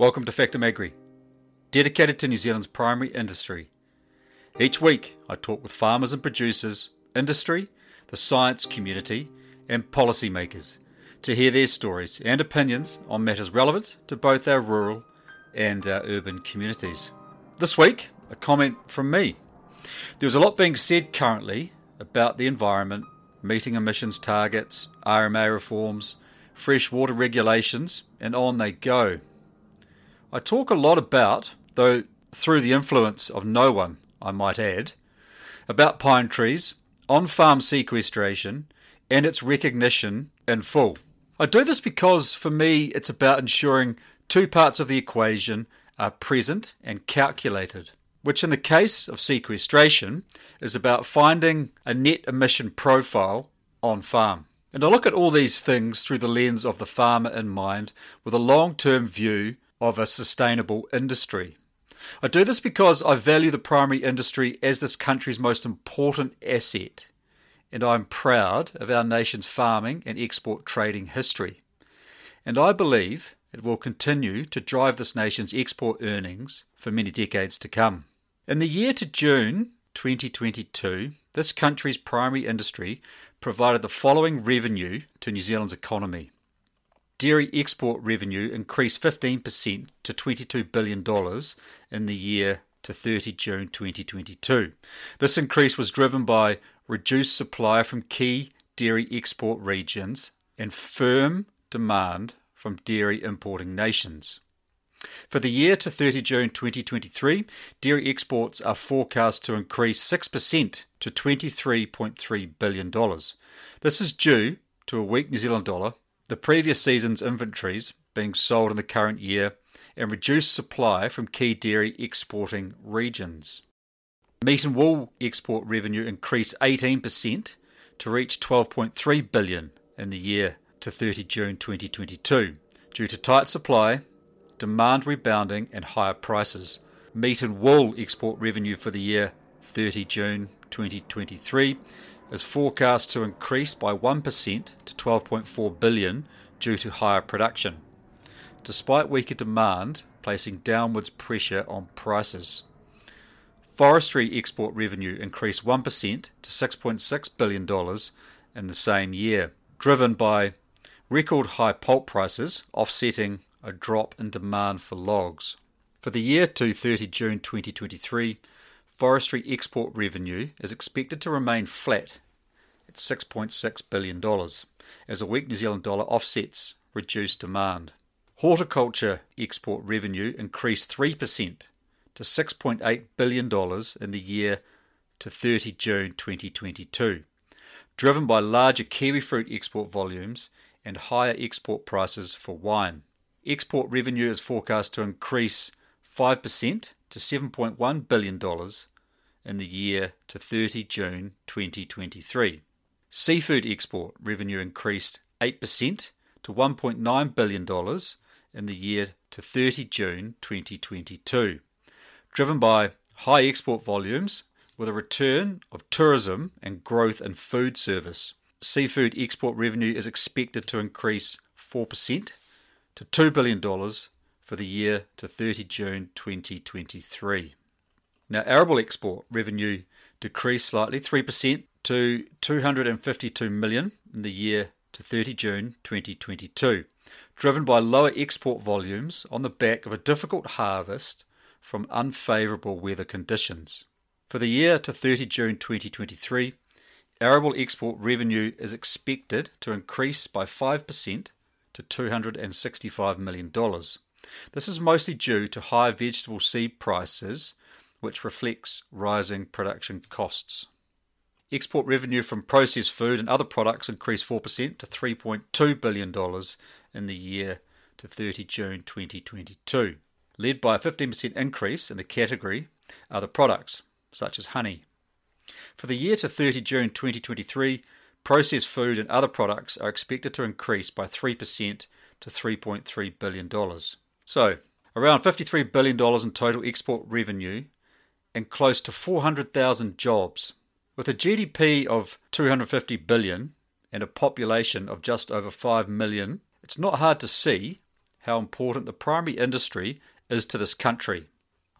Welcome to Factum Agri, dedicated to New Zealand's primary industry. Each week, I talk with farmers and producers, industry, the science community, and policymakers to hear their stories and opinions on matters relevant to both our rural and our urban communities. This week, a comment from me. There's a lot being said currently about the environment, meeting emissions targets, RMA reforms, freshwater regulations, and on they go. I talk a lot about, though through the influence of no one, I might add, about pine trees, on farm sequestration, and its recognition in full. I do this because for me it's about ensuring two parts of the equation are present and calculated, which in the case of sequestration is about finding a net emission profile on farm. And I look at all these things through the lens of the farmer in mind with a long term view of a sustainable industry. I do this because I value the primary industry as this country's most important asset, and I'm proud of our nation's farming and export trading history. And I believe it will continue to drive this nation's export earnings for many decades to come. In the year to June 2022, this country's primary industry provided the following revenue to New Zealand's economy. Dairy export revenue increased 15% to $22 billion in the year to 30 June 2022. This increase was driven by reduced supply from key dairy export regions and firm demand from dairy importing nations. For the year to 30 June 2023, dairy exports are forecast to increase 6% to $23.3 billion. This is due to a weak New Zealand dollar, the previous season's inventories being sold in the current year, and reduced supply from key dairy exporting regions. Meat and wool export revenue increased 18% to reach 12.3 billion in the year to 30 June 2022 due to tight supply, demand rebounding and higher prices. Meat and wool export revenue for the year 30 June 2023 is forecast to increase by 1% to 12.4 billion due to higher production, despite weaker demand placing downwards pressure on prices. Forestry export revenue increased 1% to $6.6 billion in the same year, driven by record high pulp prices offsetting a drop in demand for logs. For the year to 30 June 2023, forestry export revenue is expected to remain flat at $6.6 billion as a weak New Zealand dollar offsets reduced demand. Horticulture export revenue increased 3% to $6.8 billion in the year to 30 June 2022, driven by larger kiwi fruit export volumes and higher export prices for wine. Export revenue is forecast to increase 5% to $7.1 billion in the year to 30 June 2023. Seafood export revenue increased 8% to $1.9 billion in the year to 30 June 2022, driven by high export volumes with a return of tourism and growth in food service. Seafood export revenue is expected to increase 4% to $2 billion for the year to 30 June 2023. Now, arable export revenue decreased slightly 3% to 252 million in the year to 30 June 2022, driven by lower export volumes on the back of a difficult harvest from unfavourable weather conditions. For the year to 30 June 2023, arable export revenue is expected to increase by 5% to $265 million. This is mostly due to high vegetable seed prices, which reflects rising production costs. Export revenue from processed food and other products increased 4% to $3.2 billion in the year to 30 June 2022, led by a 15% increase in the category other products, such as honey. For the year to 30 June 2023, processed food and other products are expected to increase by 3% to $3.3 billion. So, around $53 billion in total export revenue and close to 400,000 jobs with a GDP of 250 billion and a population of just over 5 million, it's not hard to see how important the primary industry is to this country.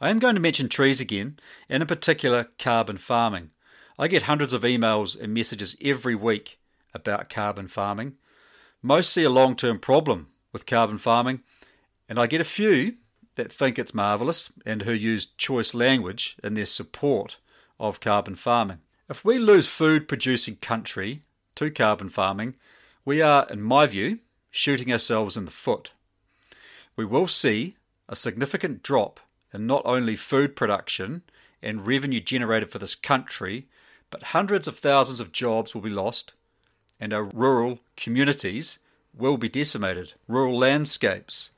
I am going to mention trees again, and in particular carbon farming. I get hundreds of emails and messages every week about carbon farming. Most see a long term problem with carbon farming, and I get a few that think it's marvellous and who use choice language in their support of carbon farming. If we lose food producing country to carbon farming, we are, in my view, shooting ourselves in the foot. We will see a significant drop in not only food production and revenue generated for this country, but hundreds of thousands of jobs will be lost, and our rural communities will be decimated. Rural landscapes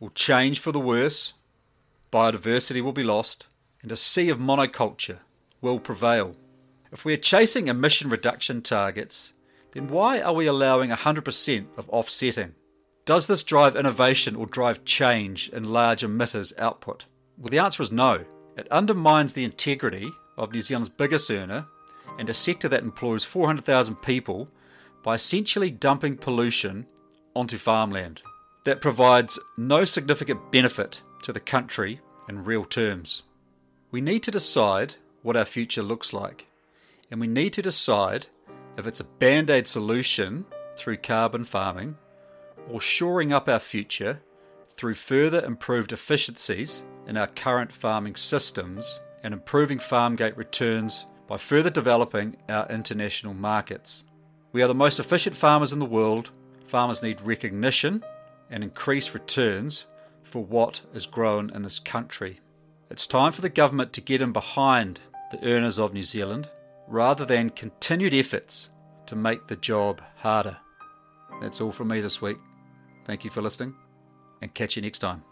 will change for the worse, biodiversity will be lost, and a sea of monoculture will prevail. If we are chasing emission reduction targets, then why are we allowing 100% of offsetting? Does this drive innovation or drive change in large emitters' output? Well, the answer is no. It undermines the integrity of New Zealand's biggest earner and a sector that employs 400,000 people by essentially dumping pollution onto farmland that provides no significant benefit to the country in real terms. We need to decide what our future looks like, and we need to decide if it's a band aid solution through carbon farming or shoring up our future through further improved efficiencies in our current farming systems and improving farm gate returns by further developing our international markets. We are the most efficient farmers in the world. Farmers need recognition and increase returns for what is grown in this country. It's time for the government to get in behind the earners of New Zealand rather than continued efforts to make the job harder. That's all from me this week. Thank you for listening and catch you next time.